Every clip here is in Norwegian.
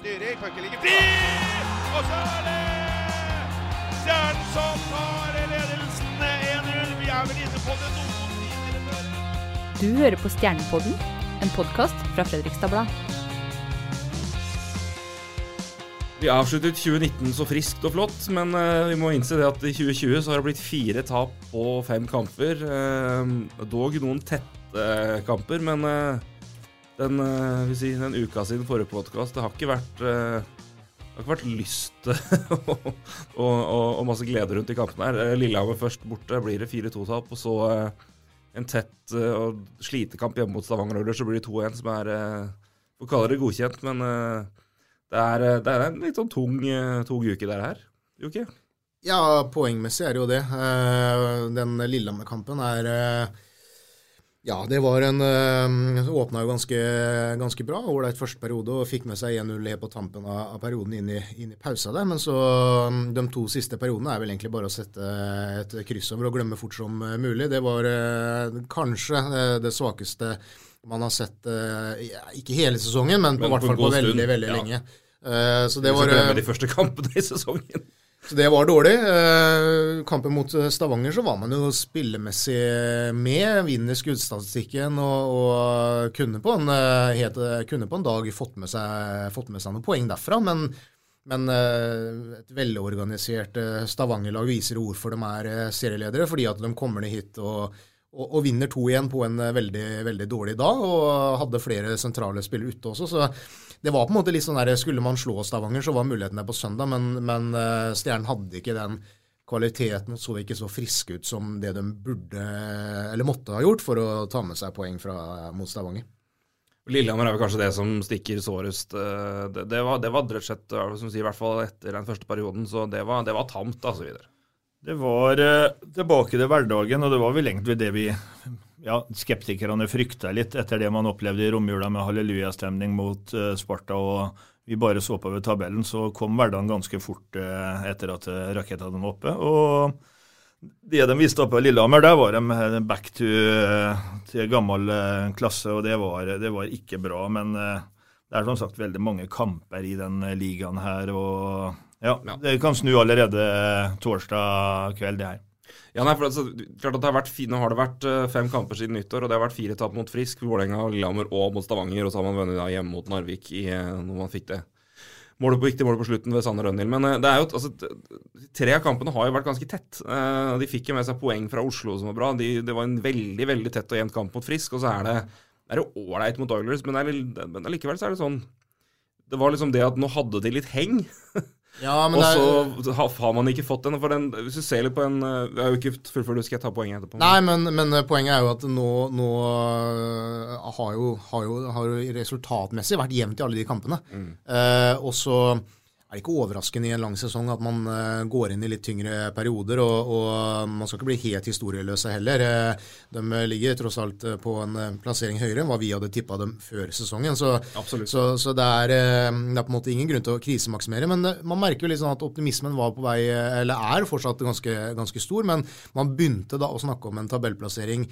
Styrer, kan ikke ligge fri! Og så er det Stjernen som tar ledelsen 1-0. Vi er vel inne på det noen før. Du hører på Stjernepodden, en podkast fra Fredrikstad Blad. Vi avsluttet 2019 så friskt og flott, men eh, vi må innse det at i 2020 så har det blitt fire tap på fem kamper. Eh, dog noen tette kamper, men eh, den, eh, vil si, den uka siden forrige podkast, det har ikke vært eh, det har ikke vært lyst og, og, og masse glede rundt i kampene her. Eh, Lillehammer først borte, blir det 4-2-tap. Og så eh, en tett eh, og slitekamp hjemme mot Stavanger Oilers, så blir det 2-1, som er vi Får kalle det godkjent, men eh, det er, eh, det er en litt sånn tung, eh, tung uke der her. Jo? Ja, poengmessig er det jo det. Eh, Den Lillehammer-kampen er eh, Ja, det var en øh, Åpna jo ganske, ganske bra. Ålreit første periode og fikk med seg 1-0 på tampen av, perioden inn i, inn i pausa der. Men så mm, de to siste periodene er vel egentlig bare å sette et kryss over og glemme fort som eh, mulig. Det var øh, kanskje eh, det svakeste man har sett øh, Ikke hele sesongen, men, Men på hvert fall på veldig, veldig ja. lenge. Uh, så det var eh, de første kampene i sesongen. Så det var dårlig. Eh, kampen mot Stavanger så var man jo spillemessig med. Vinner skuddstatistikken og, og kunne, på en, het, kunne på en dag fått med seg, fått med seg noen poeng derfra. Men, men eh, et velorganisert eh, Stavanger-lag viser hvorfor de er eh, serieledere. Fordi at de kommer ned hit og, og, og vinner 2-1 på en eh, veldig, veldig dårlig dag. Og hadde flere sentrale spillere ute også. så det var på en måte litt sånn der, Skulle man slå Stavanger, så var muligheten der på søndag, men, men eh, Stjernen hadde ikke den kvaliteten og så ikke så friske ut som det de burde eller måtte ha gjort for å ta med seg poeng fra, mot Stavanger. Lillehammer er vel kanskje det som stikker sårest. eh, Det, det, var, det var rett og slett, som sier, i hvert fall etter den første perioden, så det var, det var tamt, altså, så videre. Det var eh, tilbake til hverdagen, og det var vel egentlig det vi ja, skeptikerne frykta litt etter det man opplevde i romjula med hallelujastemning mot uh, Sparta. og vi bare så på ved tabellen, så kom hverdagen ganske fort uh, etter at uh, rakettene var oppe. Og det de viste oppe på Lillehammer, der var de eh, back to, eh, til gammel eh, klasse, og det var, det var ikke bra. Men eh, det er som sagt veldig mange kamper i den eh, ligaen her, og ja, det kan snu allerede eh, torsdag kveld, det her. Ja, nei, for altså, klart at det har vært, fine, har det vært eh, fem kamper siden nyttår, og det har vært fire tap mot Frisk, Vålerenga, Lillehammer og mot Stavanger. Og så har man vunnet hjemme mot Narvik i, eh, når man fikk det målet på viktig mål på slutten ved Sander Rønhild. Men eh, det er jo, altså, tre av kampene har jo vært ganske tett. De fikk jo med seg poeng fra Oslo som var bra. De, det var en veldig veldig tett og jevn kamp mot Frisk. Og så er det det ålreit mot Oilers, men, er, men allikevel så er det sånn Det var liksom det at nå hadde de litt heng. Ja, men Og det er, så har man ikke fått den. For den, hvis du ser litt på en eh, Jeg har jo ikke fullført, skal jeg ta poenget etterpå? Nei, men, men poenget er jo at nå, nå øh, har, jo, har, jo, har jo resultatmessig vært jevnt i alle de kampene. Eh, og så er det ikke overraskende i en lang sesong at man eh, går inn i litt tyngre perioder, og, og man skal ikke bli helt historieløse heller. Eh, de ligger tross alt eh, på en eh, plassering høyere enn hva vi hadde tippa dem før sesongen. Så, så, så det, er, eh, det er på en måte ingen grunn til å krisemaksimere. Men eh, man merker jo litt sånn at optimismen var på vei, eh, eller er fortsatt ganske, ganske stor. Men man begynte da å snakke om en tabellplassering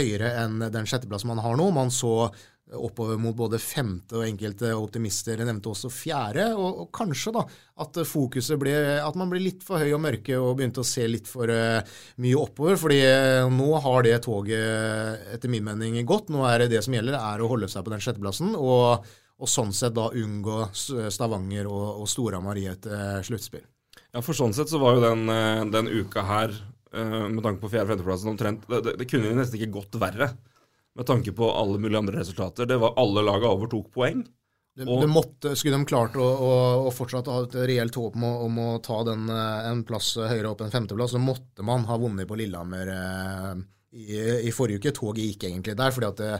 høyere enn den sjetteplassen man har nå. Man så oppover mot både femte og enkelte optimister nevnte også fjerde. Og, og kanskje da at fokuset ble at man ble litt for høy og mørke og begynte å se litt for uh, mye oppover. fordi eh, nå har det toget etter min mening gått. Nå er det det som gjelder, er å holde seg på den sjetteplassen. og og sånn sett da unngå Stavanger og, og Storhamar i et uh, sluttspill. Ja, for sånn sett så var jo den, den uka her, uh, med tanke på fjerde- og femteplassen omtrent det, det, det, kunne nesten ikke gått verre. Med tanke på alle mulige andre resultater. Det var Alle laga overtok poeng. Det, det måtte, skulle de klart å, å, å, fortsatt ha et reelt håp om å, om å ta den en plass høyere opp enn femteplass, så måtte man ha vunnet på Lillehammer eh, i, i, forrige uke. Toget gikk egentlig der, fordi at det,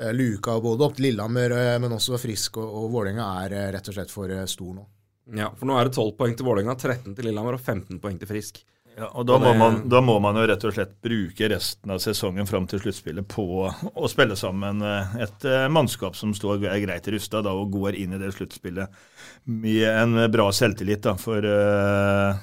Eh, luka både opp til Lillehammer, eh, men også Frisk og, og Vålerenga er eh, rett og slett for stor nå. Ja, for nå er det 12 poeng til Vålerenga, 13 til Lillehammer og 15 poeng til Frisk. Ja, og da, og det, må man, da, må man, jo rett og slett bruke resten av sesongen fram til sluttspillet på å spille sammen et mannskap som står greit rusta og går inn i det sluttspillet med en bra selvtillit. Da, for uh,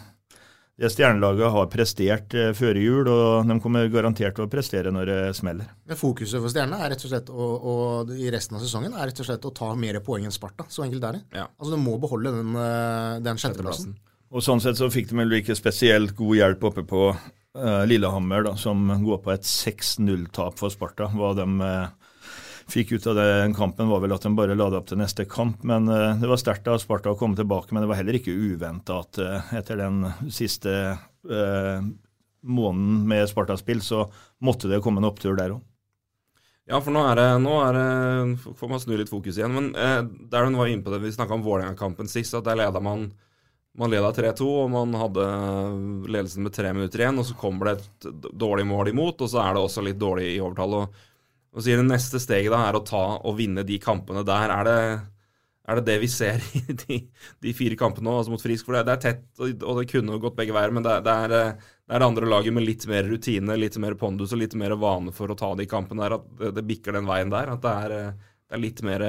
det stjernelaget har prestert uh, før jul, og de kommer garantert til å prestere når det smeller. Men Fokuset for Stjernene er rett og slett, å, og, i resten av sesongen er rett og slett å ta mer poeng enn Sparta. Så enkelt er det. Ja. Altså Du må beholde den, eh, den sjetteplassen. Og Sånn sett så fikk de vel ikke spesielt god hjelp oppe på uh, Lillehammer, da, som går på et 6-0-tap for Sparta. Hva de uh, fikk ut av den kampen, var vel at de bare la det opp til neste kamp. Men uh, det var sterkt av Sparta å komme tilbake, men det var heller ikke uventa at etter den siste måneden med Sparta-spill, så måtte det komme en opptur der òg. Ja, for nå er det, nå er det får man snu litt fokus igjen. Men eh, der hun var inne på det, vi snakka om Vålerenga-kampen sist, at der leda man man leda 3-2, og man hadde ledelsen med tre minutter igjen. Og så kommer det et dårlig mål imot, og så er det også litt dårlig i overtall. og og sier det neste steget da er å ta og vinne de kampene der. Er det er det det vi ser i de, de fire kampene nå, altså mot Frisk? For det, det er tett, og det kunne gått begge veier. Men det, det, er, det er andre laget med litt mer rutine, litt mer pondus og litt mer vane for å ta de kampene der. At det, det bikker den veien der. At det er, det er litt mer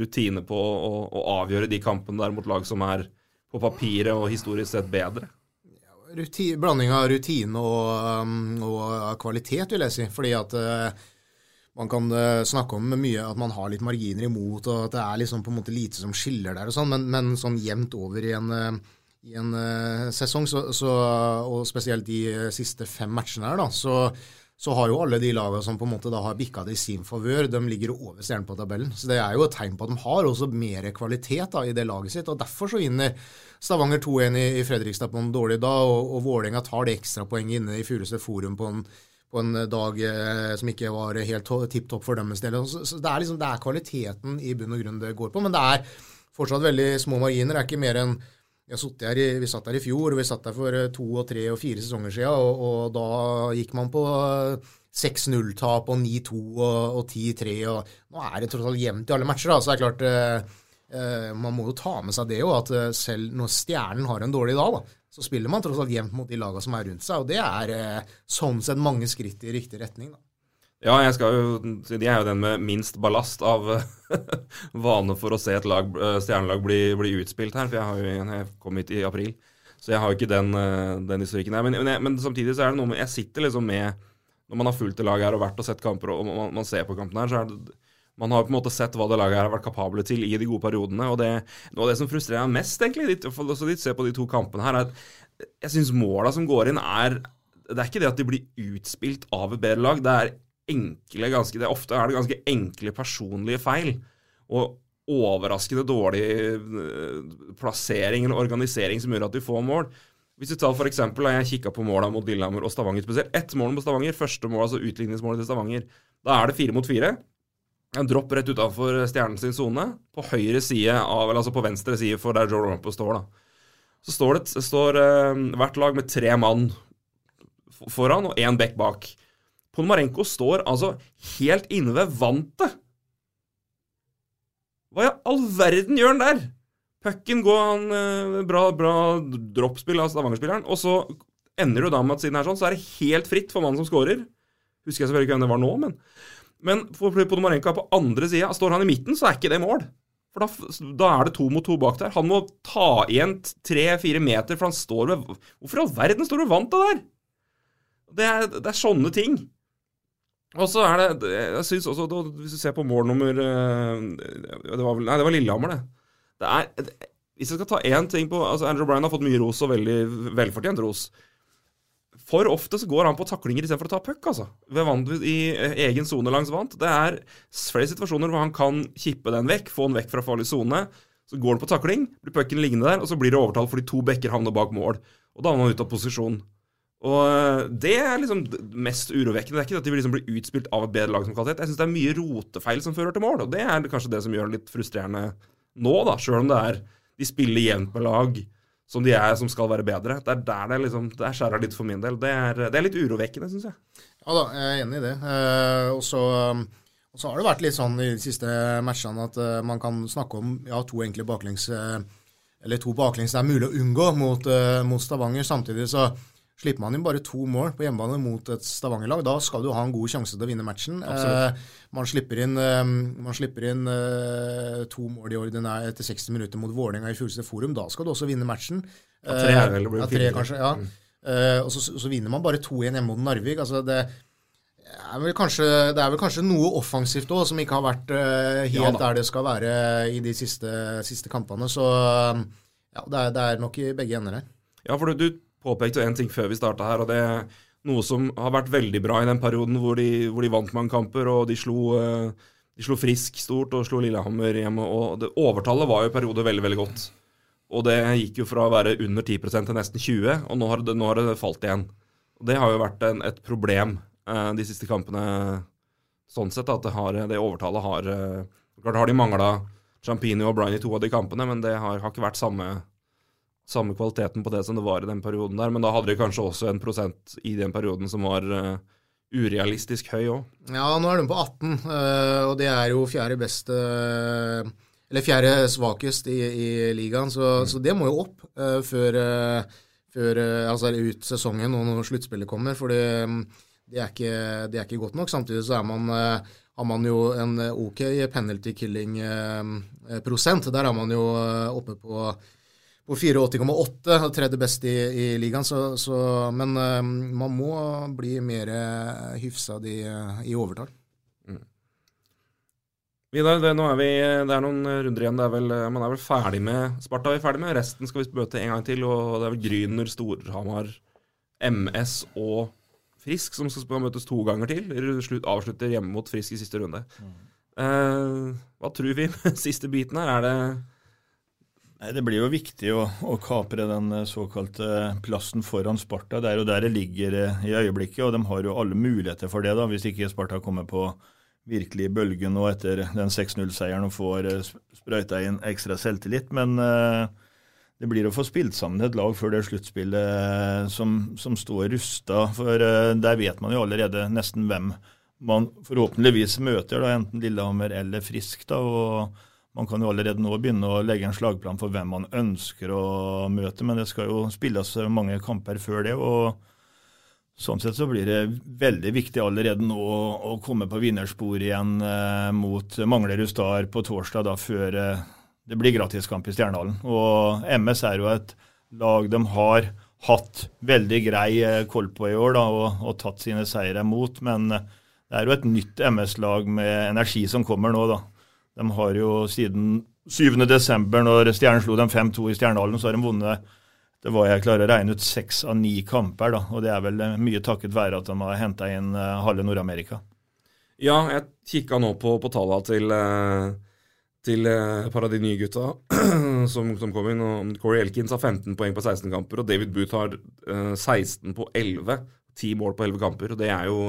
rutine på å, å, avgjøre de kampene der mot lag som er på papiret og historisk sett bedre. Rutin, blanding av rutine og, um, og, kvalitet, vil jeg si. Fordi at uh, man kan uh, snakke om mye at man har litt marginer imot, og at det er liksom på en måte lite som skiller der, og sånn, men, men, sånn jevnt over i en, uh, i en uh, sesong, så, så, og spesielt de siste fem matchene her, da, så, så har jo alle de lagene som på en måte da har bikka det i sin favør, de ligger over stjernen på tabellen. Så det er jo et tegn på at de har også mer kvalitet da, i det laget sitt. og Derfor så vinner Stavanger 2-1 i, i, Fredrikstad på en dårlig dag, og, og Vålerenga tar det ekstrapoenget inne i Furuset Forum på en på en dag eh, som ikke var helt tipp topp for deres del. Så, så det, er liksom, det er kvaliteten i bunn og grunn det går på. Men det er fortsatt veldig små marginer. Det er ikke mer enn her Vi satt der i fjor, og vi satt der for eh, to og tre og fire sesonger siden, og, og da gikk man på 6-0-tap og 9-2 og, og 10-3. og Nå er det tross alt jevnt i alle matcher. da, så det er klart eh, eh Man må jo ta med seg det òg, at eh, selv når Stjernen har en dårlig dag, da, så spiller man tross alt jevnt mot de lagene som er rundt seg. Og det er eh, sånn sett mange skritt i riktig retning. da. Ja, jeg skal jo, de er jo den med minst ballast av vane for å se et lag, eh, stjernelag bli, bli, utspilt her. For jeg har jo jeg kom hit i april, så jeg har jo ikke den, eh, den historikken her. Men, men, men, samtidig så er det noe med Jeg sitter liksom med Når man har fulgt det laget her og vært og sett kamper, og man, man ser på kampene her, så er det man har på en måte sett hva det laget her har vært kapable til i de gode periodene. og det, Noe av det som frustrerer meg mest, egentlig, litt, også litt se på de to kampene her, er at jeg syns måla som går inn, er Det er ikke det at de blir utspilt av et bedre lag. Det er enkle, ganske, det ofte er det ganske enkle personlige feil. Og overraskende dårlig eh, plassering eller organisering som gjør at de får mål. Hvis du tar for eksempel, Jeg kikka på måla mot Lillehammer og Stavanger spesielt. Ett mål mot Stavanger, første mål, altså utligningsmålet til Stavanger. Da er det fire mot fire. En dropp rett utafor stjernen sin sone, på høyre side av, eller altså på venstre side for der Joe Rompo står. da. Så står det står, eh, hvert lag med tre mann foran og én bekk bak. Ponomarenko står altså helt inne ved vantet. Hva i all verden gjør han der? Pucken går han uh, Bra, bra droppspill av Stavanger-spilleren. Og så ender du da med at siden her sånn, så er det helt fritt for mannen som scorer. Husker jeg selvfølgelig ikke hvem det var nå, men men for Ponomarenko er på andre sida. Står han i midten, så er ikke det mål. For da, da, er det to mot to bak der. Han må ta igjen tre-fire meter, for han står ved Hvorfor i all verden står du vant til det der? Det er, det er sånne ting. Og så er det Jeg syns også, hvis du ser på mål nummer eh, det var, Nei, det var Lillehammer, det. Det er Hvis jeg skal ta én ting på altså Andrew Bryan har fått mye ros, og veldig velfortjent ros. for ofte så går han på taklinger istedenfor å ta puck, altså. Ved vant, I egen sone langs vant. Det er flere situasjoner hvor han kan kippe den vekk, få den vekk fra farlig sone. Så går han på takling, blir pucken liggende der, og så blir det overtall fordi to bekker havner bak mål. Og da er han ute av posisjon. Og eh, det er liksom mest urovekkende. Det er ikke at de liksom blir utspilt av et bedre lag som kvalitet. Jeg syns det er mye rotefeil som fører til mål, og det er kanskje det som gjør det litt frustrerende nå, da. Sjøl om det er de spiller jevnt med lag som de er, som skal være bedre. Det er der det liksom, det er skjæra litt for min del. Det er, det er litt urovekkende, syns jeg. Ja da, jeg er enig i det. Eh, så og så har det vært litt sånn i de siste matchene at uh, man kan snakke om ja, to enkle baklengs Eller to baklengs det er mulig å unngå mot, mot Stavanger. Samtidig så slipper man inn bare to mål på hjemmebane mot et Stavanger-lag. Da skal du ha en god sjanse til å vinne matchen. man slipper inn, man slipper inn to mål i ordinær etter 60 minutter mot Vålerenga i Fuglestad Forum. Da skal du også vinne matchen. Ja, tre eller vel, ja, tre kanskje, ja. Mm. og så, så, vinner man bare 2-1 hjemme mot Narvik. altså det er kanskje, det er vel kanskje noe offensivt òg som ikke har vært uh, helt ja, der det skal være i de siste, siste kampene. Så ja, det er, det er, nok i begge ender her. Ja, for du, du påpekte jo én ting før vi starta her, og det er noe som har vært veldig bra i den perioden hvor de, hvor de vant mange kamper, og de slo, uh, de slo Frisk stort og slo Lillehammer hjemme. og det, Overtallet var jo i perioder veldig, veldig godt. Og det gikk jo fra å være under 10% til nesten 20 og nå har det, nå har det falt igjen. Og Det har jo vært en, et problem Eh, de siste kampene sånn sett. At det, har, det overtallet har eh, Klart har de mangla Champini og Bryan i to av de kampene, men det har, har ikke vært samme, samme, kvaliteten på det som det var i den perioden der. Men da hadde de kanskje også en prosent i den perioden som var uh, urealistisk høy òg. Ja, nå er de på 18, uh, og det er jo fjerde beste Eller fjerde svakest i, i ligaen, så, mm. så, det må jo opp uh, før, før altså ut sesongen og når sluttspillet kommer. for det det er, ikke, det er ikke, godt nok. Samtidig så man, eh, har man jo en ok penalty killing-prosent. Der er man jo eh, oppe på, på 84,8, tredje beste i, i ligaen. Så, så, men eh, man må bli mer hyfsad i, i overtall. Mm. Vidar, det, nå er vi, det er noen runder igjen. Det er vel, man er vel ferdig med Sparta er vi ferdig med. Resten skal vi møte en gang til. og Det er vel Gryner, Storhamar, MS og Frisk, som skal møtes to ganger til. Slutt, Avslutter hjemme mot Frisk i siste runde. Mm. Eh, hva tror vi med siste biten her? Er det Nei, Det blir jo viktig å, å, kapre den eh, såkalte plassen foran Sparta. Det er jo der det ligger eh, i øyeblikket, og de har jo alle muligheter for det, da, hvis ikke Sparta kommer på virkelig bølgen nå etter den 6-0-seieren og får eh, sprøyta inn ekstra selvtillit. Men uh, det blir å få spilt sammen et lag før det sluttspillet eh, som, som står rusta. For uh, der vet man jo allerede nesten hvem man forhåpentligvis møter, da, enten Lillehammer eller Frisk. da, og Man kan jo allerede nå begynne å legge en slagplan for hvem man ønsker å møte, men det skal jo spilles mange kamper før det. og Sånn sett så blir det veldig viktig allerede nå å komme på vinnersporet igjen eh, mot Manglerud Star på torsdag, da før eh, det blir gratiskamp i Stjernehallen. Og MS er jo et lag de har hatt veldig grei eh, koll på i år da, og, og, tatt sine seire mot. Men eh, det er jo et nytt MS-lag med energi som kommer nå. da. De har jo siden 7.12., når Stjernen slo dem 5-2 i Stjernehallen, så har de vunnet det var jeg klarer å regne ut seks av ni kamper. da, og Det er vel mye takket være at de har henta inn uh, halve Nord-Amerika. Ja, jeg kikka nå på, på tallene til uh til et par av de nye gutta som, som, kom inn. og Corey Elkins har 15 poeng på 16 kamper, og David Booth har uh, eh, 16 på 11. 10 mål på 11 kamper. og Det er jo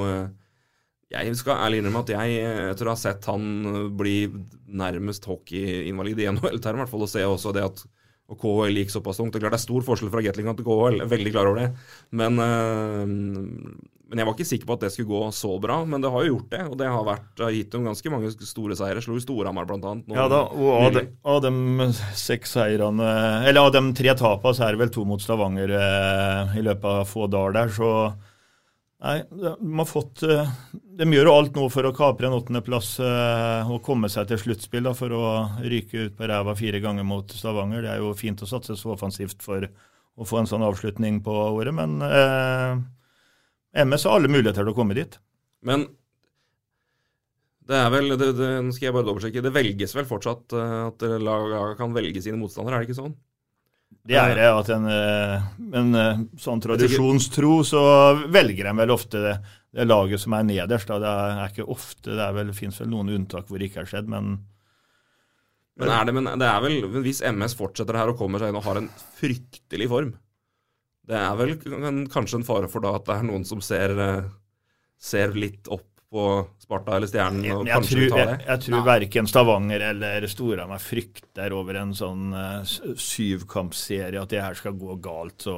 Jeg skal ærlig innrømme at jeg, etter å ha sett han bli nærmest hockeyinvalid i NHL-term, i hvert fall å se også det at og KHL gikk såpass tungt. Det er klart det er stor forskjell fra Gatlinga til KHL, veldig klar over det. Men uh, men jeg var ikke sikker på at det skulle gå så bra, men det har jo gjort det. Og det har, vært, har gitt dem ganske mange store seire. Slo Storhamar bl.a. Ja da, og av de, av de, seks seirene Eller av de tre tapene, så er det vel to mot Stavanger eh, i løpet av få dager der, så Nei, de fått eh, De gjør jo alt nå for å kapre en åttendeplass eh, og komme seg til sluttspill for å ryke ut på ræva fire ganger mot Stavanger. Det er jo fint å satse så offensivt for å få en sånn avslutning på året, men eh, MS har alle muligheter til å komme dit. Men det er vel det, det, Nå skal jeg bare dobbeltsjekke. Det velges vel fortsatt uh, at laget kan velge sine motstandere, er det ikke sånn? Det er det. at en, eh, Men eh, sånn tradisjonstro så velger en vel ofte det, det laget som er nederst. Da. Det er ikke ofte, det er vel, finnes vel noen unntak hvor det ikke har skjedd, men men, er det, men det er vel, hvis MS fortsetter her og kommer seg inn og har en fryktelig form Det er vel kanskje en fare for da at det er noen som ser, eh, ser litt opp på Sparta eller Stjernen Jeg, jeg, tror, jeg, jeg tror verken Stavanger eller Storhamar frykter over en sånn uh, syvkampserie at det her skal gå galt. så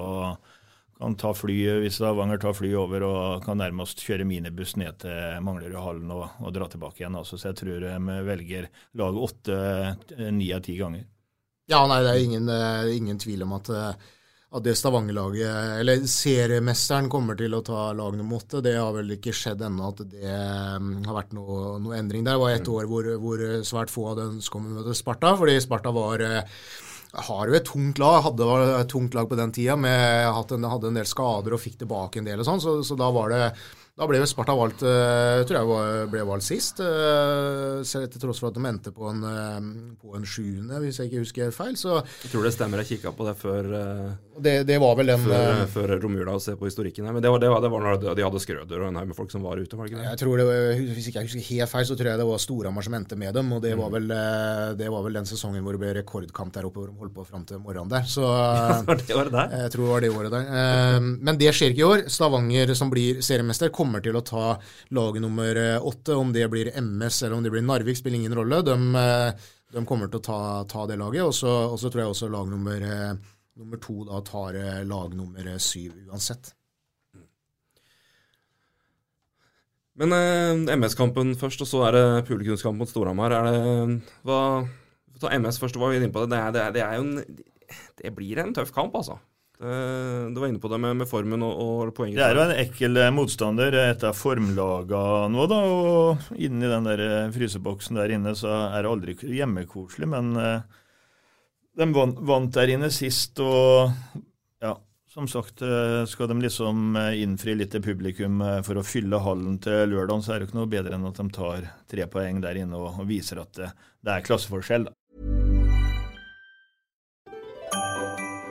kan ta fly, Hvis Stavanger tar fly over og kan nærmest kjøre minibuss ned til Manglerudhallen og, og dra tilbake igjen. Altså, så jeg tror de velger lag åtte, ni av ti ganger. Ja, nei, det er ingen, eh, ingen tvil om at, eh, at det Stavanger-laget, eller seriemesteren, kommer til å ta lag nummer åtte. Det har vel ikke skjedd ennå at det mm, har vært noe, noe endring der. Det var et år hvor, hvor svært få hadde ønsket om å møte Sparta, fordi Sparta var eh, har jo et tungt lag, hadde et tungt lag på den tida, med hadde en del skader og fikk tilbake en del og sånn, så, så da var det da ble vel Sparta valgt, uh, tror jeg ble valgt sist, Selv til tross for at de endte på en, uh, på en sjuende, hvis jeg ikke husker feil. Så, jeg tror det stemmer, jeg kikka på det før det, det, var vel den, før, før romjula og se på historikken her. Men det var, det var, det var når de hadde Skrøder og en haug med folk som var ute, var? Jeg tror det var, Hvis ikke jeg husker helt feil, så tror jeg det var Storhamar som endte med dem. Og det, var vel, det var vel den sesongen hvor det ble rekordkamp der oppe, hvor de holdt på fram til morgenen der. Så, var det året der? Jeg tror det var det året der. Men det skjer ikke i år. Stavanger, som blir seriemester, kommer kommer til å ta lag nummer åtte. Om det blir MS eller om det blir Narvik, spiller ingen rolle. De, de kommer til å ta, ta det laget. Og så tror jeg også lag nummer, nummer to da tar lag nummer syv uansett. Men eh, MS-kampen først, og så er det publikumskamp mot Storhamar. Hva, Ta MS først, du var inne på det. Det, er, det, er, det, er en, det blir en tøff kamp, altså. Du var inne på det med, med formen og, og poenget. Det er jo en ekkel motstander, et av formlaga nå, da. Og inni den der fryseboksen der inne så er det aldri hjemmekoselig, men de vant der inne sist, og ja, som sagt, skal de liksom innfri litt til publikum for å fylle hallen til lørdag, så er det ikke noe bedre enn at de tar tre poeng der inne og, og viser at det, det er klasseforskjell.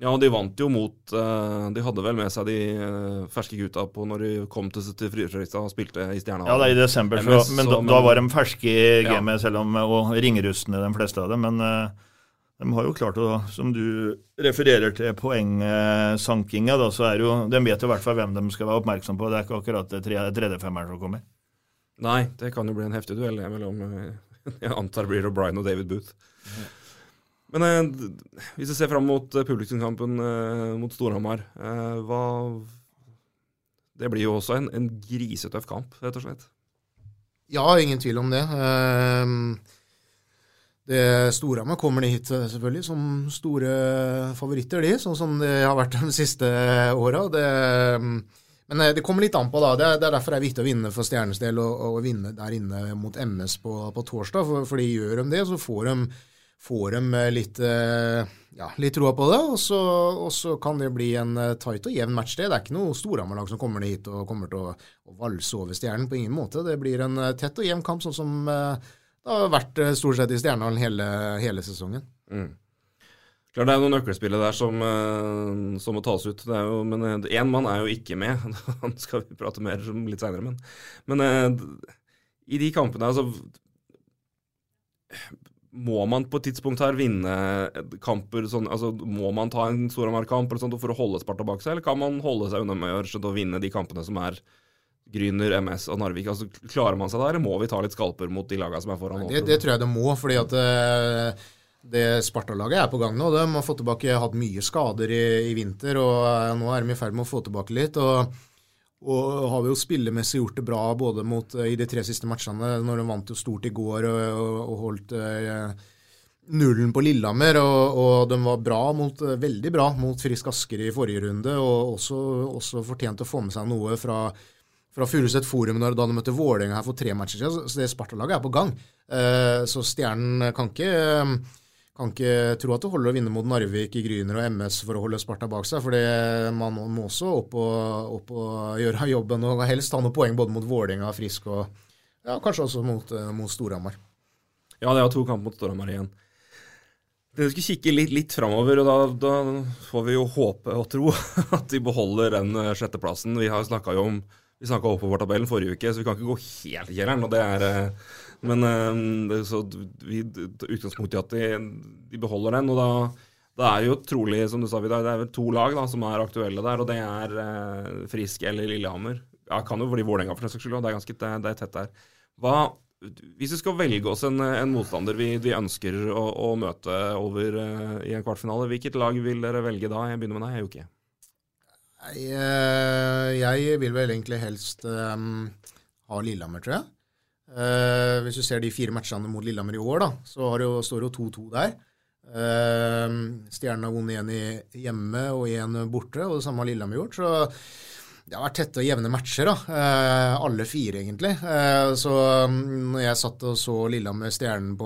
Ja, de vant jo mot uh, De hadde vel med seg de uh, ferske gutta på når de kom til, til Fredrikstad og spilte i Stjerna. Ja, det er i desember, så, MS, men, da, men, da, var de ferske i gamet, ja. selv om og ringrustne, de fleste av dem. Men uh, de har jo klart å, som du refererer til poengsankinga, da, så er jo De vet jo i hvert fall hvem de skal være oppmerksom på. Det er ikke akkurat tredje-femmeren som kommer. Nei, det kan jo bli en heftig duell mellom Jeg antar det blir O'Brien og David Booth. Ja. Men eh, hvis du ser fram mot eh, publikumskampen eh, mot Storhamar, eh, hva Det blir jo også en, en, grisetøff kamp, rett og slett. Ja, ingen tvil om det. Eh, det Storhamar kommer de hit eh, selvfølgelig som store favoritter, de, sånn som de har vært de siste åra. Men det kommer litt an på, da. Det er, det er derfor det er viktig å vinne for Stjernes del, og, og vinne der inne mot MS på, på torsdag. For, de gjør de det, så får de får dem litt, ja, litt troa på det, og så, og så, kan det bli en tight og jevn match. Det Det er ikke noe Storhamar-lag som kommer hit og kommer til å, å, valse over Stjernen, på ingen måte. Det blir en tett og jevn kamp, sånn som det har vært stort sett i Stjernehallen hele, hele, sesongen. Mm. Klart Det er noen nøkkelspillere der som, som, må tas ut. Jo, men én mann er jo ikke med. Han skal vi prate mer om litt seinere. Men, men i de kampene altså må man på et tidspunkt her vinne kamper sånn, altså Må man ta en Storhamar-kamp for å holde Sparta bak seg, eller kan man holde seg unna med å vinne de kampene som er Gryner, MS og Narvik? Altså, klarer man seg der, eller må vi ta litt skalper mot de lagene som er foran? Det, det tror jeg det må, fordi at uh, det Sparta-laget er på gang nå. De har fått tilbake, hatt mye skader i, i vinter, og uh, nå er de i ferd med å få tilbake litt. og og har jo spillemessig gjort det bra både mot, i de tre siste matchene, når de vant jo stort i går og, og holdt nullen på Lillehammer, og, og de var bra mot, veldig bra mot Frisk Asker i forrige runde, og også, også fortjent å få med seg noe fra, fra Furuset Forum da de møtte Vålerenga her for tre matcher siden. Så det Sparta-laget er på gang. Eh, så Stjernen kan ikke kan ikke tro at det holder å vinne mot Narvik i Gryner og MS for å holde Sparta bak seg. For man må også opp og, opp og, gjøre jobben og helst ta noen poeng både mot Vålerenga, Frisk og ja, kanskje også mot, mot Storhamar. Ja, det er to kamper mot Storhamar igjen. Vi skal kikke litt, litt framover, og da, da, får vi jo håpe og tro at de beholder den eh, sjetteplassen. Vi har jo om vi snakka oppovertabellen forrige uke, så vi kan ikke gå helt i kjelleren. og det er eh, men uh, så vi utgangspunktet i at de, de, beholder den. Og da, det er jo trolig, som du sa, Vidar, det er vel to lag da, som er aktuelle der. Og det er uh, Frisk eller Lillehammer. Ja, kan jo bli Vålerenga for den saks skyld. Det er ganske det, det er tett der. Hva, hvis vi skal velge oss en, en motstander vi, vi ønsker å, å, møte over uh, i en kvartfinale, hvilket lag vil dere velge da? Jeg begynner med deg, Jokke. Jeg, jeg vil vel egentlig helst um, ha Lillehammer, tror jeg. Uh, hvis du ser de fire matchene mot Lillehammer i år, da, så det, står det jo 2-2 der. Uh, Stjernen har vunnet én hjemme og én borte, og det samme har Lillehammer gjort. Så det har vært tette og jevne matcher, da. Uh, alle fire, egentlig. så um, når jeg satt og så Lillehammer Stjernen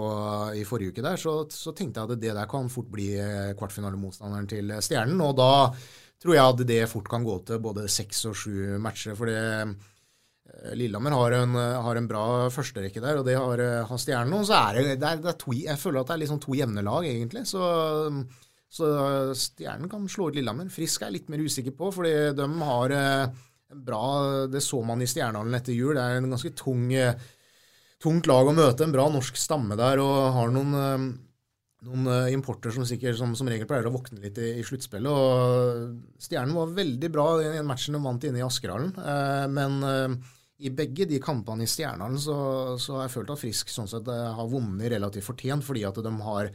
i forrige uke der, så, så, tenkte jeg at det der kan fort bli kvartfinalemotstanderen til Stjernen. Og da tror jeg at det fort kan gå til både seks og sju matcher. for det Eh, Lillehammer har en, eh, har en bra førsterekke der, og det har, eh, har Stjernen. Og så er det, det, er, det er to, Jeg føler at det er liksom to jevne lag, egentlig. Så, så Stjernen kan slå ut Lillehammer. Frisk er jeg litt mer usikker på, fordi de har en bra Det så man i Stjernehallen etter jul. Det er en ganske tung, tungt lag å møte. En bra norsk stamme der, og har noen noen importer som sikkert som, som, regel pleier å våkne litt i, i sluttspillet. og Stjernen var veldig bra i den matchen de vant inne i Askerhallen. Eh, men i begge de kampene i Stjernen så, så, har jeg følt at Frisk sånn sett eh, har vunnet relativt fortjent, fordi at de har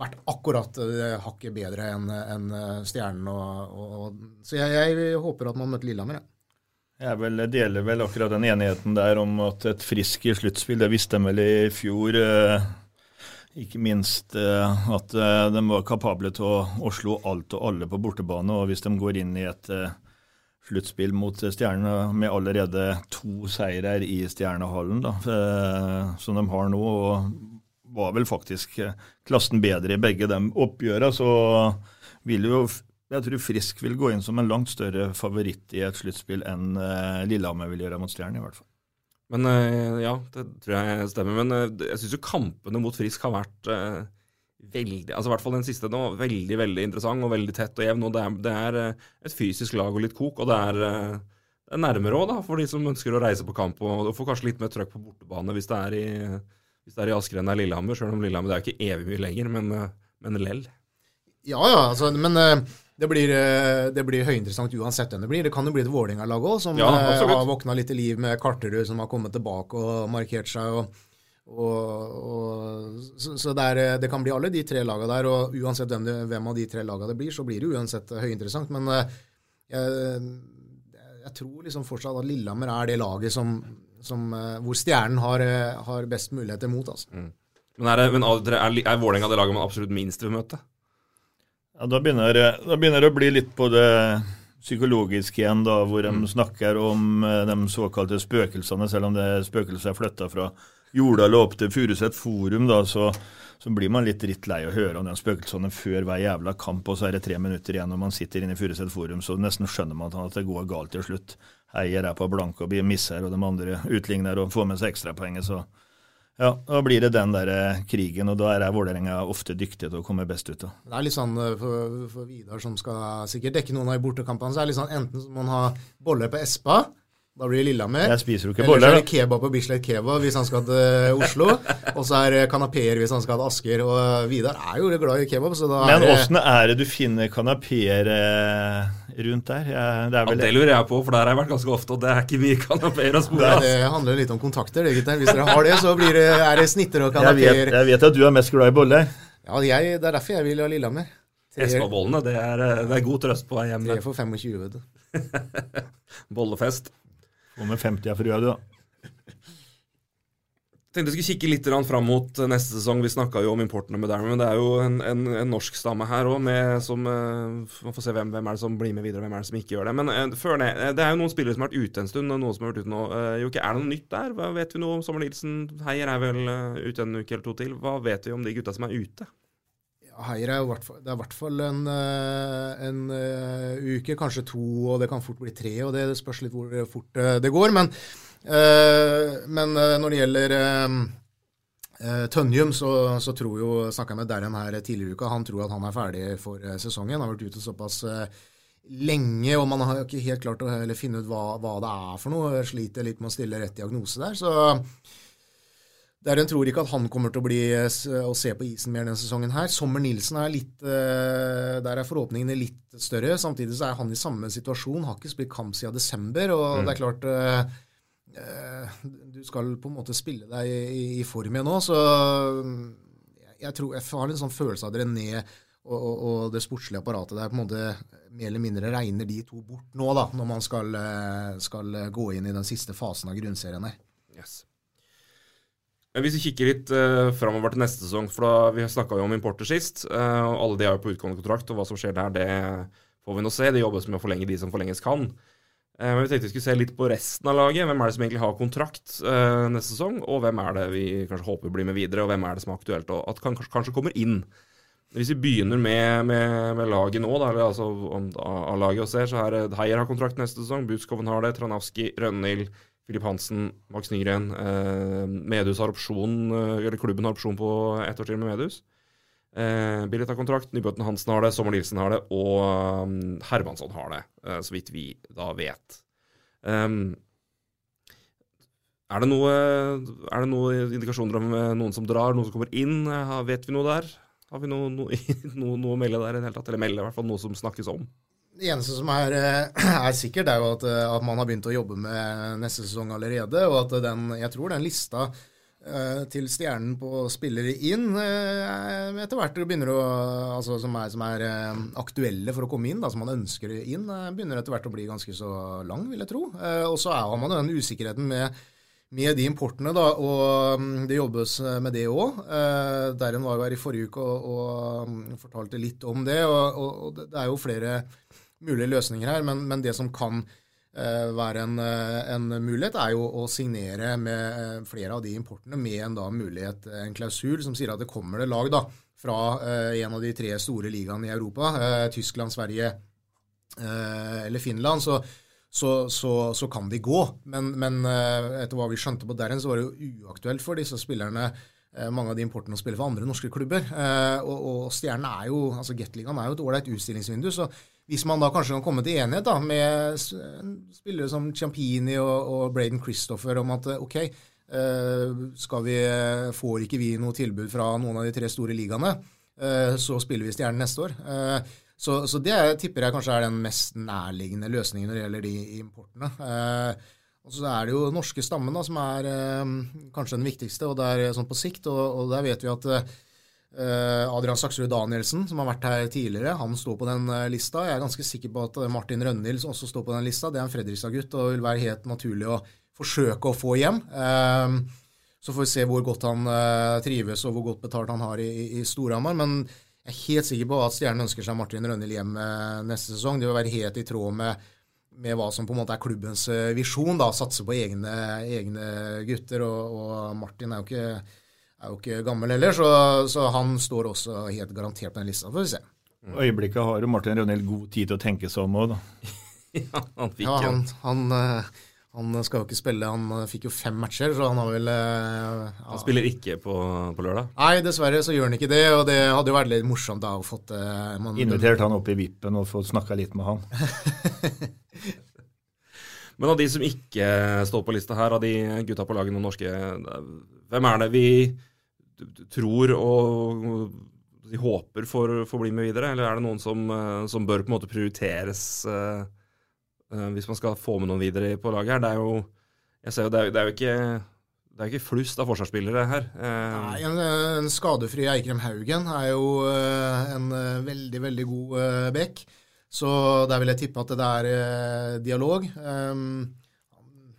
vært akkurat uh, hakket bedre enn en eh, Stjernen. Og, og, så jeg, jeg, håper at man møter Lillehammer. Ja. Jeg vel, deler vel akkurat den enigheten der om at et Frisk i sluttspill, det visste de vel i fjor. Uh, ikke minst uh, at de var kapable til å, å, slå alt og alle på bortebane. og Hvis de går inn i et sluttspill mot Stjernen med allerede to seirer i Stjernehallen, da, eh, som de har nå. og var vel faktisk eh, klassen bedre i begge de oppgjørene, så vil jo jeg tror Frisk vil gå inn som en langt større favoritt i et sluttspill enn Lillehammer vil gjøre mot Stjernen, i hvert fall. Men uh, Ja, det tror jeg stemmer. Men uh, jeg syns jo kampene mot Frisk har vært veldig altså i hvert fall den siste nå, veldig veldig interessant og veldig tett og jevn. og Det er, det er eh, et fysisk lag og litt kok. og det er, eh, det er nærmere òg, for de som ønsker å reise på kamp. og og får kanskje litt mer trøkk på bortebane hvis det er i, hvis det i Asker enn det er Lillehammer. Selv om Lillehammer det er ikke evig mye lenger, men, eh, men lell. Ja, ja, altså, men det blir, det blir høyinteressant uansett hvem det blir. Det kan jo bli et Vålerenga-lag òg, som ja, har våkna litt i liv med Karterud, som har kommet tilbake og markert seg. og og, og, så, så det, er, det, kan bli alle de tre lagene der, og uansett hvem, det, hvem, av de tre lagene det blir, så blir det uansett høyinteressant. Men eh, jeg, jeg tror liksom fortsatt at Lillehammer er det laget som, som, eh, hvor Stjernen har, eh, har, best muligheter mot. Altså. Mm. Men er, men er, er Vålerenga det laget man absolutt minst vil møte? Ja, da begynner, da begynner det å bli litt på det psykologiske igjen, da, hvor de mm. snakker om de såkalte spøkelsene, selv om det spøkelset er flytta fra Jordal og opp til Furuset Forum, da, så, så, blir man litt dritt lei å høre om de spøkelsene før hver jævla kamp, og så er det tre minutter igjen når man sitter inne i Furuset Forum, så nesten skjønner man at det går galt til slutt. Heier er på blanke og blir misser, og de andre utligner og får med seg ekstrapoenget, så ja, da blir det den der eh, krigen, og da er Vålerenga ofte dyktig til å komme best ut. Da. Det er litt sånn eh, for, for Vidar som skal sikkert dekke noen av de bortekampene, så er det litt sånn enten må man ha boller på Espa, da blir det Lillehammer. Jeg spiser jo ikke boller. Eller så er det kebab på Bislett Kebab hvis han skal til Oslo. og så er det kanapeer hvis han skal til Asker. Og Vidar er jo glad i kebab. Så da Men åssen er det du finner kanapeer eh, rundt der? Det, ja, det lurer jeg på, for der har jeg vært ganske ofte, og det er ikke mye kanapeer å spore. Det, det handler litt om kontakter, det, gutter. Hvis dere har det, så det, er det snitter og kanapeer. Jeg, jeg, vet at du er mest glad i boller. Ja, jeg, det er derfor jeg vil ha Lillehammer. Espa-bollene, det, eh, det, er god trøst på vei hjem. Tre for 25, vet du. Bollefest. Og med 50 av frua, du, da. Tenkte jeg skulle kikke litt fram mot neste sesong. Vi snakka jo om importene med Darren, men det er jo en, en, en norsk stamme her òg, uh, Man får se hvem, hvem, er det som blir med videre, hvem er det som ikke gjør det. Men uh, før det, uh, det er jo noen spillere som har vært ute en stund, og noen som har vært ute nå. Jokke, er det noe nytt der? Hva vet vi nå om Sommer Nilsen? Heier er vel ute en uke eller to til. Hva vet vi om de gutta som er ute? Heier er jo hvert det er i hvert fall en, en uke, kanskje to, og det kan fort bli tre. og Det spørs litt hvor fort det går. men Eh, men eh, når det gjelder eh, Tønjum, så, så, tror jo Snakka med Darren her tidligere i uka. Han tror at han er ferdig for sesongen. Han har vært ute såpass lenge, og man har ikke helt klart å finne ut hva, hva, det er for noe. Sliter litt med å stille rett diagnose der. Så Darren tror ikke at han kommer til å bli å se på isen mer denne sesongen her. Sommer Nilsen er litt Der er forhåpningene litt større. Samtidig så er han i samme situasjon. Har ikke spilt kamp siden desember, og mm. det er klart Eh, du skal på en måte spille deg i, form igjen nå, så jeg, tror, jeg har en sånn følelse av René og, og, og, det sportslige apparatet der på en måte mer eller mindre regner de to bort nå, da, når man skal, eh, skal gå inn i den siste fasen av grunnserien her. Yes. Hvis vi kikker litt uh, framover til neste sesong, for da vi snakka jo om importer sist, uh, og alle de er jo på utgående kontrakt, og hva som skjer der, det får vi nå se. Det jobbes med å forlenge de som forlenges kan. Eh, men vi tenkte vi skulle se litt på resten av laget. Hvem er det som egentlig har kontrakt uh, neste sesong? Og hvem er det vi kanskje håper blir med videre, og hvem er det som er aktuelt og at kanskje, kanskje kommer inn? Hvis vi begynner med, med, med laget nå, da, eller altså A-laget og ser, så er det Heier har kontrakt neste sesong, Butskoven har det, Tranavski, Rønhild, Filip Hansen, Max Nygren. Uh, Medus har opsjon, eller klubben har opsjon på ett år til med Medhus. Eh, Billit har kontrakt, Nybøten Hansen har det, Sommer Nilsen har det, og um, Hermansson har det, eh, så vidt vi da vet. Um, er det, noe, er det noen indikasjoner om eh, noen som drar, noen som kommer inn? Eh, vet vi noe der? Har vi noe, noe, noe, noe å melde der i det hele tatt? Eller melde i hvert fall noe som snakkes om? Det eneste som er, er sikkert, er jo at, at, man har begynt å jobbe med neste sesong allerede. Og at den, jeg tror den lista Eh, til stjernen på spillere inn eh, etter hvert begynner å, altså som er, som er eh, aktuelle for å komme inn, da, som man ønsker inn, begynner etter hvert å bli ganske så lang, vil jeg tro. Og så har man den usikkerheten med, med de importene, da, og mm, det jobbes med det òg. Deren var jo her i forrige uke og, og fortalte litt om det, og, og, det er jo flere mulige løsninger her, men, men det som kan Eh, være en, eh, en, mulighet, er jo å signere med eh, flere av de importene med en da mulighet, en klausul som sier at det kommer det lag da, fra en av de tre store ligaene i Europa, Tyskland, Sverige eller Finland, så, så, så, så kan de gå. Men, men, etter hva vi skjønte på Derren, så var det jo uaktuelt for disse spillerne mange av de importene å spille for andre norske klubber. Og, og Stjernen er jo, altså Gateligaen er jo et ålreit utstillingsvindu. så hvis man da kanskje kan komme til enighet da, med spillere som Ciampini og, og Braden Christopher om at ok, uh, skal vi, får ikke vi noe tilbud fra noen av de tre store ligaene, så spiller vi Stjernen neste år. Så, så, det tipper jeg kanskje er den mest nærliggende løsningen når det gjelder de importene. Og så er det jo norske stammen da, som er kanskje den viktigste, og det er sånn på sikt. Og, og der vet vi at eh, Adrian Saksrud Danielsen, som har vært her tidligere, han står på den uh, lista. Jeg er ganske sikker på at uh, Martin Rønnhild også står på den lista. Det er en Fredrikstad-gutt og vil være helt naturlig å forsøke å få hjem. så får vi se hvor godt han trives og hvor godt betalt han har i, i Storhamar. Men jeg er helt sikker på at Stjernen ønsker seg Martin Rønnhild hjem neste sesong. Det vil være helt i tråd med, med hva som på en måte er klubbens visjon. da, Satse på egne, egne gutter. Og, og Martin er jo ikke er jo ikke gammel heller, så, så, han står også helt garantert på den lista. Får vi se. Mm. Øyeblikket har jo Martin Rønhild god tid til å tenke seg om òg, da. ja, han fikk ja, han, han, eh, han, skal jo ikke spille. Han eh, fikk jo fem matcher, så han har vel eh, ja. Han spiller ikke på, på, lørdag? Nei, dessverre så gjør han ikke det. Og det hadde jo vært litt morsomt da å fått man, Invitert han opp i vippen og fått snakka litt med han. Men av de som ikke står på lista her, av de gutta på laget, noen norske, hvem er det vi tror og de håper får å bli med videre? Eller er det noen som, eh, som bør på en måte prioriteres uh, hvis man skal få med noen videre på laget her? Det er jo, jeg ser jo, det er, det er jo ikke det er ikke flust av forsvarsspillere her. Nei, en, en, skadefri Eikrem Haugen er jo en veldig, veldig god bekk. Så der vil jeg tippe at det er dialog. Um,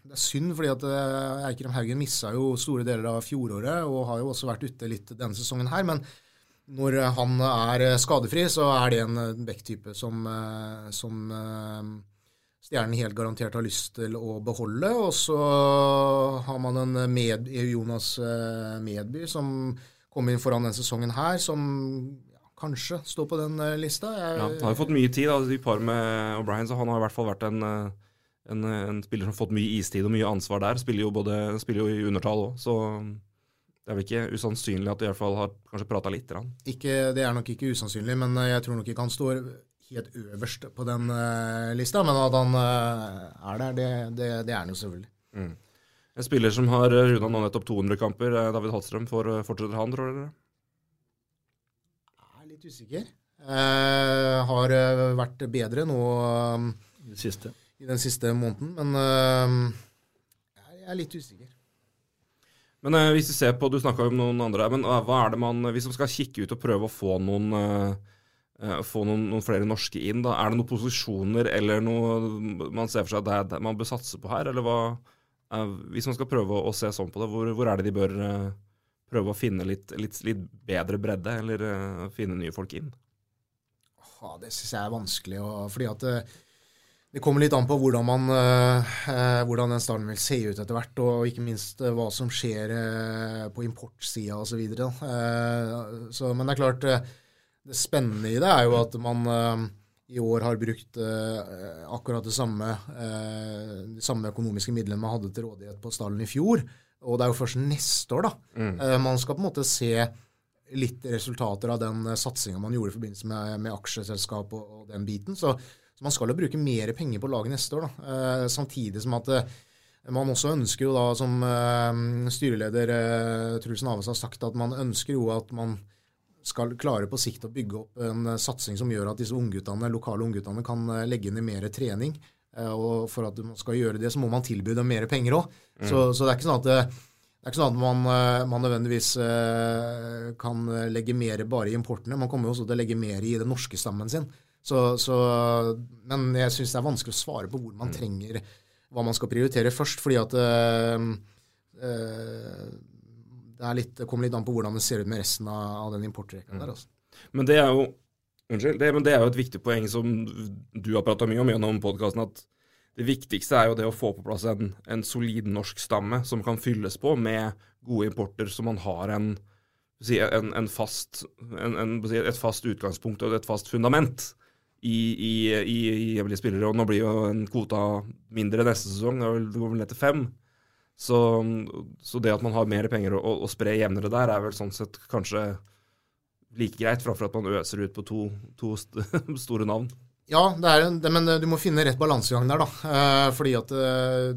det er synd, fordi at uh, Eikrem Haugen missa jo store deler av fjoråret, og har jo også vært ute litt denne sesongen her. Men når han er skadefri, så er det en backtype som, som Stjernen helt garantert har lyst til å beholde. Og så har man en med, Jonas Medby som kom inn foran denne sesongen her, som kanskje stå på den lista. Jeg, ja, han har jo fått mye tid da, i par med O'Brien, så han har i hvert fall vært en en, en, spiller som har fått mye istid og mye ansvar der. Spiller jo, både, spiller jo i undertall òg, så det er vel ikke usannsynlig at de i hvert fall har kanskje prata litt. Ikke, det er nok ikke usannsynlig, men eh, jeg tror nok ikke han står helt øverst på den lista. Men at han er der, det, det, det, er han jo selvfølgelig. Mm. En spiller som har runda nå nettopp 200 kamper, David Hallstrøm, fortsetter han, tror dere? Er litt usikker. Eh, har vært bedre nå. I, siste i den siste måneden. Men eh, jeg er litt usikker. Men eh, hvis du ser på, du snakka om noen andre, men uh, hva er det man Hvis man skal kikke ut og prøve å få noen få noen, noen, flere norske inn, da. Er det noen posisjoner eller noe man ser for seg at det, man bør satse på her, eller hva Hvis man skal prøve å, å, se sånn på det, hvor, hvor, er det de bør prøve å finne litt, litt, litt bedre bredde, eller finne nye folk inn? Ja, det syns jeg er vanskelig, og, fordi at det kommer litt an på hvordan, man, uh, hvordan den starten vil se ut etter hvert, og ikke minst eh, hva som skjer uh, på importsida osv. Eh, men det er klart, eh, det spennende i det er jo at man eh, i år har brukt eh, akkurat det samme, de samme økonomiske midlene man hadde til rådighet på stallen i fjor. Og det er jo først neste år da, mm. man skal på en måte se litt resultater av den satsinga man gjorde i forbindelse med, med aksjeselskap og, og den biten. Så så man skal jo bruke mer penger på laget neste år. Da. Eh, samtidig som at eh, man også ønsker jo da, som eh, styreleder eh, Truls Naves har sagt, at man ønsker jo at man skal klare på sikt å bygge opp en satsing som gjør at disse ungguttene, lokale ungguttene kan eh, legge ned mer trening. Eh, og for at man skal gjøre det, så må man tilby dem mer penger òg. Mm. Så, så, det er ikke sånn at det, det er ikke sånn at man, man nødvendigvis kan legge mer bare i importene. Man kommer jo også til å legge mer i den norske stammen sin. Så, så, men jeg syns det er vanskelig å svare på hvor man mm. trenger hva man skal prioritere først. fordi at øh, øh, det, litt, kommer litt an på hvordan det ser ut med resten av, av den importrekka mm. der. Altså. Men det er jo Unnskyld, det, men det er jo et viktig poeng som du har prata mye om gjennom podkasten, at det viktigste er jo det å få på plass en, en solid norsk stamme som kan fylles på med gode importer, så man har en, en, en fast, et fast utgangspunkt og et fast fundament i, i, i, i spillere. Og nå blir jo en kvota mindre neste sesong. Det går vel ned til fem. Så, så, det at man har mer penger å, å, spre jevnere der, er vel sånn sett kanskje like greit, framfor at man øser ut på to, to st store navn. Ja, det er, det, men du må finne rett balansegang der, da. Eh, fordi at eh,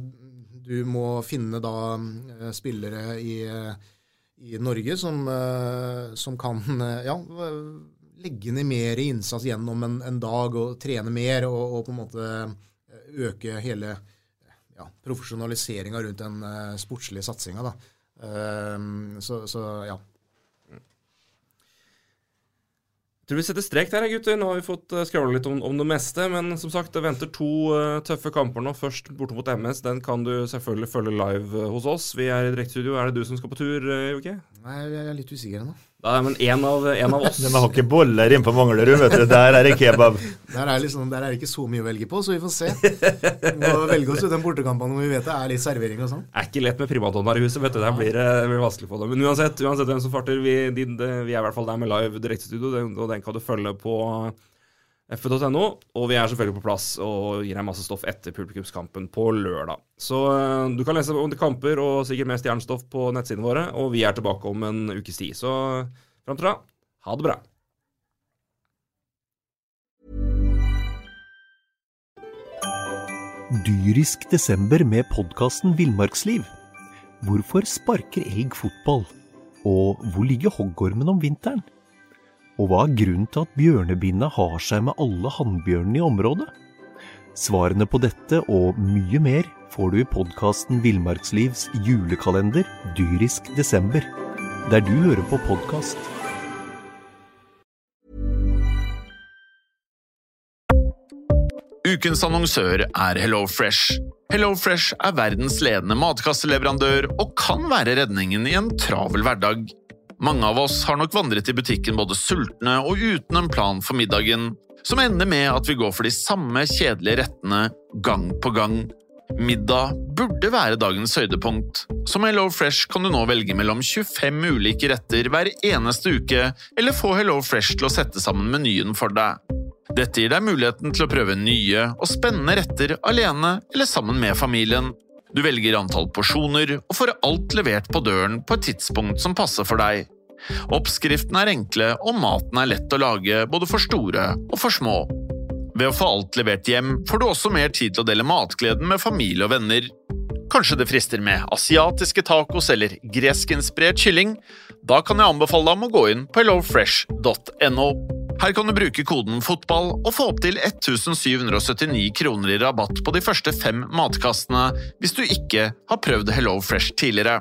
du må finne da eh, spillere i, i Norge som, eh, som kan ja, legge ned mer innsats gjennom en, en dag og trene mer og, og, på en måte eh, øke hele ja, profesjonaliseringa rundt den sportslige satsinga. Så, så, ja. Jeg tror vi setter strek der, gutter. Nå har vi fått skravla litt om, om, det meste. Men som sagt, det venter to uh, tøffe kamper nå. Først borte mot MS. Den kan du selvfølgelig følge live uh, hos oss. Vi er i direktestudio. Er det du som skal på tur, uh, okay? Nei, jeg er litt usikker ennå. Da, men en av, en av oss vi har ikke boller inne på Manglerud, vet du. Der er det kebab. Der er, liksom, der er det ikke så mye å velge på, så vi får se. Vi må velge oss ut den bortekampene når vi vet det er litt servering og sånn. Det er ikke lett med primadonnaer i huset, vet du. Der blir det blir vanskelig for dem. Men uansett, uansett hvem som farter, vi, de, de, vi, er i hvert fall der med live direktestudio, og den kan du følge på f.no. Og vi er selvfølgelig på plass og gir deg masse stoff etter publikumskampen på lørdag. Så uh, du kan lese om de kamper og sikkert mer stjernestoff på nettsidene våre, og vi er tilbake om en ukes tid. Så fram til da, ha det bra. Dyrisk desember med podkasten Villmarksliv. Hvorfor sparker elg fotball? Og hvor ligger hoggormen om vinteren? Og hva er grunnen til at bjørnebinna har seg med alle hannbjørnene i området? Svarene på dette og mye mer får du i podkasten Villmarkslivs julekalender dyrisk desember, der du hører på podkast. Ukens annonsør er HelloFresh. HelloFresh er verdens ledende matkasseleverandør og kan være redningen i en travel hverdag. Mange av oss har nok vandret i butikken både sultne og uten en plan for middagen, som ender med at vi går for de samme kjedelige rettene gang på gang. Middag burde være dagens høydepunkt. Som Hello Fresh kan du nå velge mellom 25 ulike retter hver eneste uke, eller få Hello Fresh til å sette sammen menyen for deg. Dette gir deg muligheten til å prøve nye og spennende retter alene eller sammen med familien. Du velger antall porsjoner og får alt levert på døren på et tidspunkt som passer for deg. Oppskriftene er enkle, og maten er lett å lage både for store og for små. Ved å få alt levert hjem får du også mer tid til å dele matgleden med familie og venner. Kanskje det frister med asiatiske tacos eller greskinspirert kylling? Da kan jeg anbefale deg om å gå inn på hellofresh.no. Her kan du bruke koden FOTBALL og få opptil 1779 kroner i rabatt på de første fem matkastene hvis du ikke har prøvd Hello Fresh tidligere.